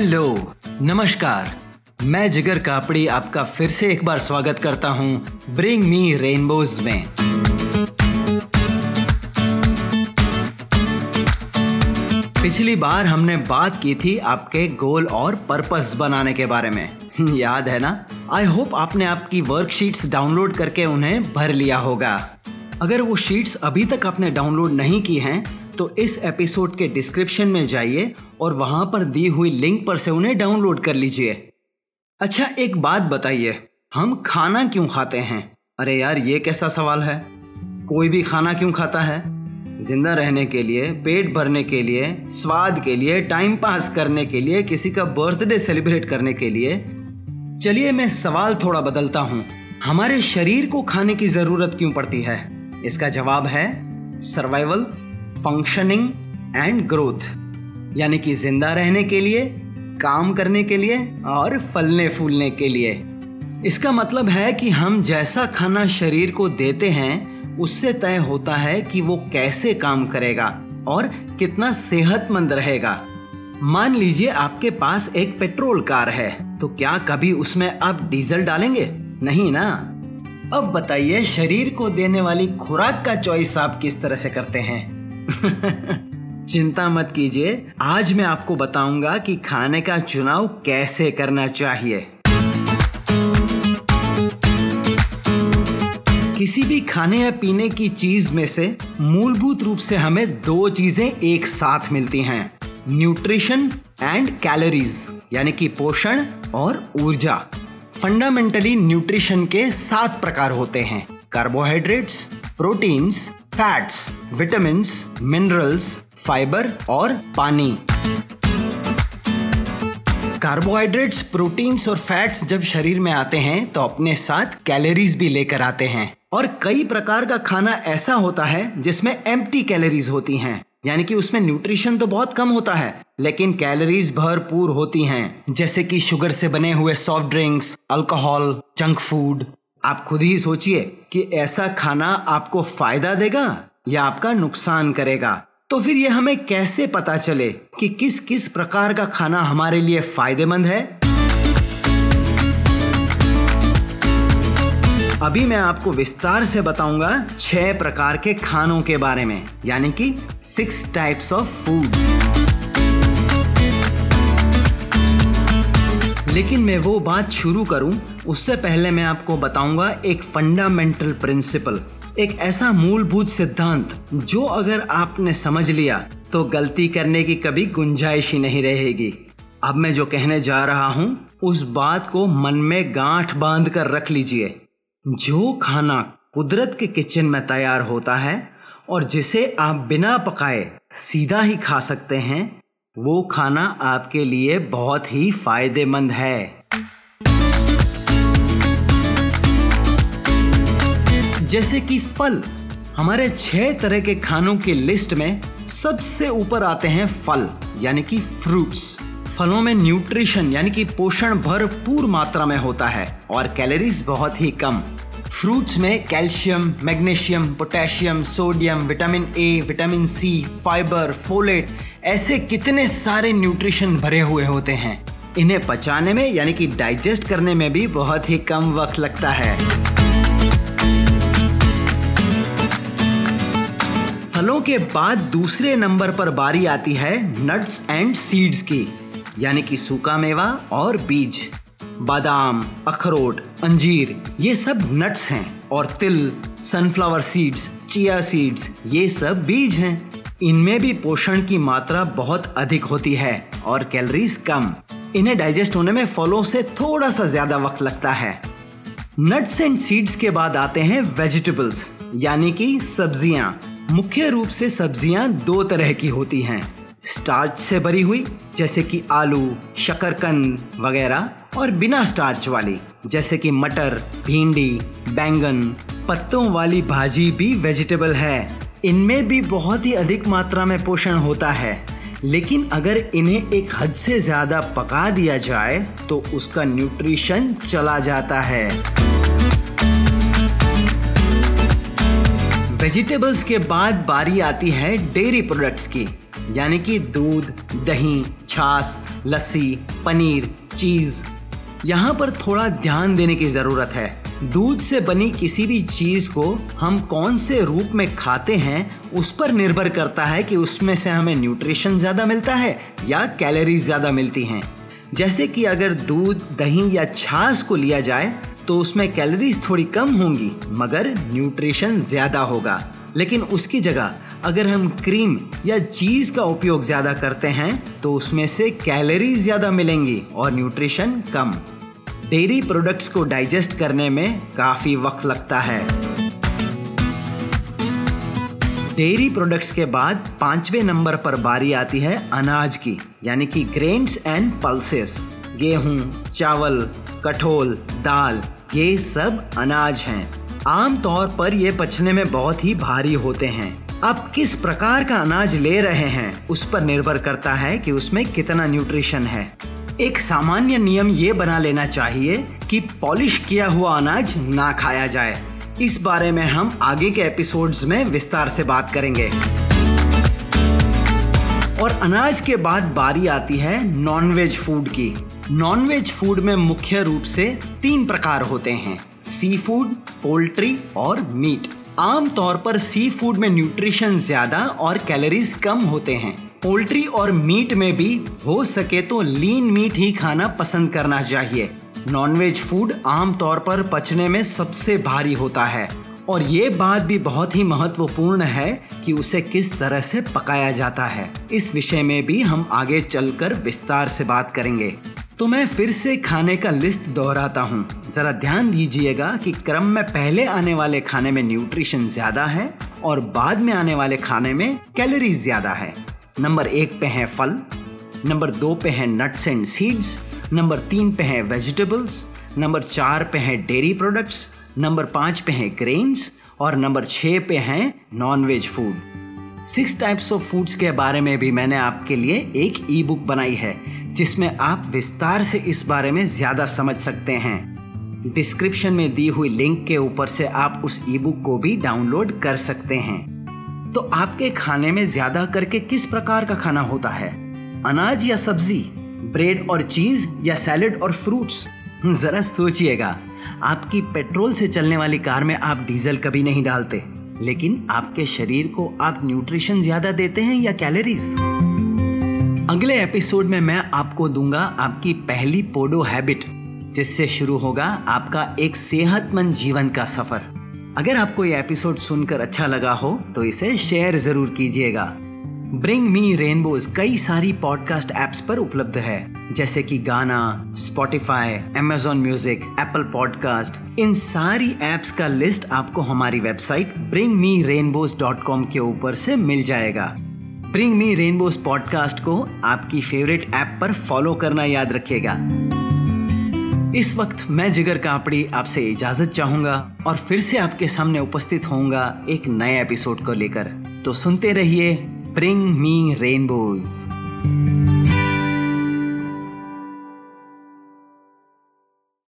Hello, नमस्कार। मैं जिगर कापड़ी आपका फिर से एक बार स्वागत करता हूँ ब्रिंग मी रेनबोज में। पिछली बार हमने बात की थी आपके गोल और पर्पस बनाने के बारे में। याद है ना? आई होप आपने आपकी वर्कशीट्स डाउनलोड करके उन्हें भर लिया होगा। अगर वो शीट्स अभी तक आपने डाउनलोड नहीं की हैं तो इस एपिसोड के डिस्क्रिप्शन में जाइए और वहाँ पर दी हुई लिंक पर से उन्हें डाउनलोड कर लीजिए। अच्छा एक बात बताइए, हम खाना क्यों खाते हैं? अरे यार, ये कैसा सवाल है? कोई भी खाना क्यों खाता है? ज़िंदा रहने के लिए, पेट भरने के लिए, स्वाद के लिए टाइम पास करने के लिए, किसी का बर्थडे सेलिब्रेट करने के लिए। चलिए, मैं सवाल थोड़ा बदलता हूँ। हमारे शरीर को खाने की ज़रूरत क्यों पड़ती है? इसका जवाब है सर्वाइवल फंक्शनिंग एंड ग्रोथ यानी कि ज़िंदा रहने के लिए, काम करने के लिए और फलने फूलने के लिए। इसका मतलब है कि हम जैसा खाना शरीर को देते हैं, उससे तय होता है कि वो कैसे काम करेगा और कितना सेहतमंद रहेगा। मान लीजिए आपके पास एक पेट्रोल कार है तो क्या कभी उसमें आप डीजल डालेंगे? नहीं ना? अब बताइए, शरीर को देने वाली खुराक का चॉइस आप किस तरह से करते हैं? चिंता मत कीजिए, आज मैं आपको बताऊँगा कि खाने का चुनाव कैसे करना चाहिए। किसी भी खाने या पीने की चीज़ में से मूलभूत रूप से हमें दो चीज़ें एक साथ मिलती हैं, न्यूट्रिशन एंड कैलोरीज, यानी कि पोषण और ऊर्जा। फंडामेंटली न्यूट्रिशन के सात प्रकार होते हैं, carbohydrates, proteins fats vitamin minerals fibre और पानी। कार्बोहाइड्रेट्स प्रोटीन्स और फैट्स जब शरीर में आते हैं तो अपने साथ कैलोरीज भी लेकर आते हैं। और कई प्रकार का खाना ऐसा होता है, जिसमें एम्प्टी कैलोरीज होती हैं। यानी कि उसमें न्यूट्रिशन तो बहुत कम होता है, लेकिन कैलोरीज भरपूर होती हैं। जैसे कि शुगर से बने हुए soft drinks alcohol junk food आप खुद ही सोचिए कि ऐसा खाना आपको फ़ायदा देगा या आपका नुकसान करेगा। तो फिर ये हमें कैसे पता चले कि किस किस प्रकार का खाना हमारे लिए फ़ायदेमंद है? अभी मैं आपको विस्तार से बताऊँगा छह प्रकार के खानों के बारे में, यानी कि सिक्स टाइप्स ऑफ़ फ़ूड लेकिन मैं वो बात शुरू करूँ, उससे पहले मैं आपको बताऊँगा एक फंडामेंटल प्रिंसिपल एक ऐसा मूलभूत सिद्धांत, जो अगर आपने समझ लिया तो गलती करने की कभी गुंजाइश ही नहीं रहेगी। अब मैं जो कहने जा रहा हूँ, उस बात को मन में गांठ बाँध कर रख लीजिए। जो खाना कुदरत के किचन में तैयार होता है, और जिसे आप बिना पकाए सीधा ही खा सकते हैं वो खाना आपके लिए बहुत ही फ़ायदेमंद है। जैसे कि फल, हमारे छह तरह के खानों की लिस्ट में सबसे ऊपर आते हैं फल, यानी कि फ्रूट्स फलों में न्यूट्रिशन यानी कि पोषण भरपूर मात्रा में होता है और कैलोरीज बहुत ही कम। फ्रूट्स में calcium magnesium potassium sodium vitamin A vitamin C fibre folate ऐसे कितने सारे न्यूट्रिशन भरे हुए होते हैं? इन्हें पचाने में, यानी कि डाइजेस्ट करने में भी बहुत ही कम वक्त लगता है। फलों के बाद दूसरे नंबर पर बारी आती है नट्स एंड सीड्स की, यानी कि सूखा मेवा और बीज। बादाम, अखरोट, अंजीर, ये सब नट्स हैं, और तिल सनफ्लावर सीड्स चिया सीड्स ये सब बीज हैं। इनमें भी पोषण की मात्रा बहुत अधिक होती है और कैलोरीज कम। इन्हें डाइजेस्ट होने में फलों से थोड़ा सा ज़्यादा वक्त लगता है। नट्स एंड सीड्स के बाद आते हैं वेजिटेबल्स यानी कि सब्ज़ियाँ। मुख्य रूप से सब्ज़ियाँ दो तरह की होती हैं। स्टार्च से भरी हुई, जैसे कि आलू, शकरकंद वगैरह, और बिना स्टार्च वाली, जैसे कि मटर, भिंडी, बैंगन। पत्तों वाली भाजी भी वेजिटेबल है। इनमें भी बहुत ही अधिक मात्रा में पोषण होता है। लेकिन अगर इन्हें एक हद से ज़्यादा पका दिया जाए तो उसका न्यूट्रिशन चला जाता है। वेजिटेबल्स के बाद बारी आती है डेयरी प्रोडक्ट्स की, यानी कि दूध, दही, छाछ, लस्सी, पनीर, चीज़। यहाँ पर थोड़ा ध्यान देने की ज़रूरत है। दूध से बनी किसी भी चीज़ को हम कौन से रूप में खाते हैं, उस पर निर्भर करता है कि उसमें से हमें न्यूट्रिशन ज़्यादा मिलता है या कैलोरीज ज़्यादा मिलती हैं। जैसे कि अगर दूध, दही या छाछ को लिया जाए तो उसमें कैलोरीज थोड़ी कम होंगी, मगर न्यूट्रिशन ज़्यादा होगा। लेकिन उसकी जगह, अगर हम क्रीम या चीज़ का उपयोग ज़्यादा करते हैं तो उसमें से कैलोरीज ज़्यादा मिलेंगी और न्यूट्रिशन कम। डेयरी प्रोडक्ट्स को डाइजेस्ट करने में काफ़ी वक्त लगता है। डेयरी प्रोडक्ट्स के बाद पाँचवें नंबर पर बारी आती है अनाज की, यानी कि ग्रेन्स एंड पल्सेस गेहूँ, चावल, कठोल, दाल, ये सब अनाज हैं। आमतौर पर ये पचने में बहुत ही भारी होते हैं। आप किस प्रकार का अनाज ले रहे हैं, उस पर निर्भर करता है कि उसमें कितना न्यूट्रिशन है। एक सामान्य नियम ये बना लेना चाहिए कि पॉलिश किया हुआ अनाज ना खाया जाए। इस बारे में हम आगे के एपिसोड्स में विस्तार से बात करेंगे। और अनाज के बाद बारी आती है नॉनवेज फ़ूड की। नॉनवेज फ़ूड में मुख्य रूप से तीन प्रकार होते हैं सी फ़ूड पोल्ट्री और मीट आमतौर पर सी फ़ूड में न्यूट्रिशन ज़्यादा और कैलोरीज कम होते हैं। पोल्ट्री और मीट में भी हो सके तो लीन मीट ही खाना पसंद करना चाहिए। नॉनवेज फ़ूड आमतौर पर पचने में सबसे भारी होता है। और ये बात भी बहुत ही महत्वपूर्ण है कि उसे किस तरह से पकाया जाता है। इस विषय में भी हम आगे चलकर विस्तार से बात करेंगे। तो मैं फिर से खाने का लिस्ट दोहराता हूँ। जरा ध्यान दीजिएगा कि क्रम में पहले आने वाले खाने में न्यूट्रिशन ज़्यादा है और बाद में आने वाले खाने में कैलोरीज ज़्यादा है। नंबर एक पे हैं फल, नंबर दो पे हैं नट्स एंड सीड्स नंबर तीन पे हैं वेजिटेबल्स नंबर चार पे हैं डेयरी प्रोडक्ट्स नंबर पाँच पे हैं ग्रेन्स और नंबर छः पे हैं non veg food six types of foods के बारे में भी मैंने आपके लिए एक ई बुक बनाई है, जिसमें आप विस्तार से इस बारे में ज़्यादा समझ सकते हैं। डिस्क्रिप्शन में दी हुई लिंक के ऊपर से आप उस ई बुक को भी डाउनलोड कर सकते हैं। तो आपके खाने में ज़्यादा करके किस प्रकार का खाना होता है? अनाज या सब्ज़ी? ब्रेड और चीज़ या सैलड और फ्रूट्स? जरा सोचिएगा। आपकी पेट्रोल से चलने वाली कार में आप डीजल कभी नहीं डालते। लेकिन आपके शरीर को आप न्यूट्रिशन ज़्यादा देते हैं या कैलोरीज? अगले एपिसोड में मैं आपको दूँगा आपकी पहली पोडो हैबिट, जिससे शुरू होगा आपका एक सेहतमंद जीवन का सफ़र। अगर आपको ये एपिसोड सुनकर अच्छा लगा हो तो इसे शेयर ज़रूर कीजिएगा। ब्रिंग मी रेनबोज कई सारी पॉडकास्ट एप्स पर उपलब्ध है, जैसे कि गाना Spotify Amazon music Apple podcast इन सारी एप्स का लिस्ट आपको हमारी website bring me rainbows dot com के ऊपर से मिल जाएगा। ब्रिंग मी रेनबोज पॉडकास्ट को आपकी फेवरेट ऐप पर फॉलो करना याद रखिएगा। इस वक्त मैं जिगर कापड़ी आपसे इजाज़त चाहूँगा और फिर से आपके सामने उपस्थित होऊँगा एक नए एपिसोड को लेकर। तो सुनते रहिए ब्रिंग मी रेनबोज़।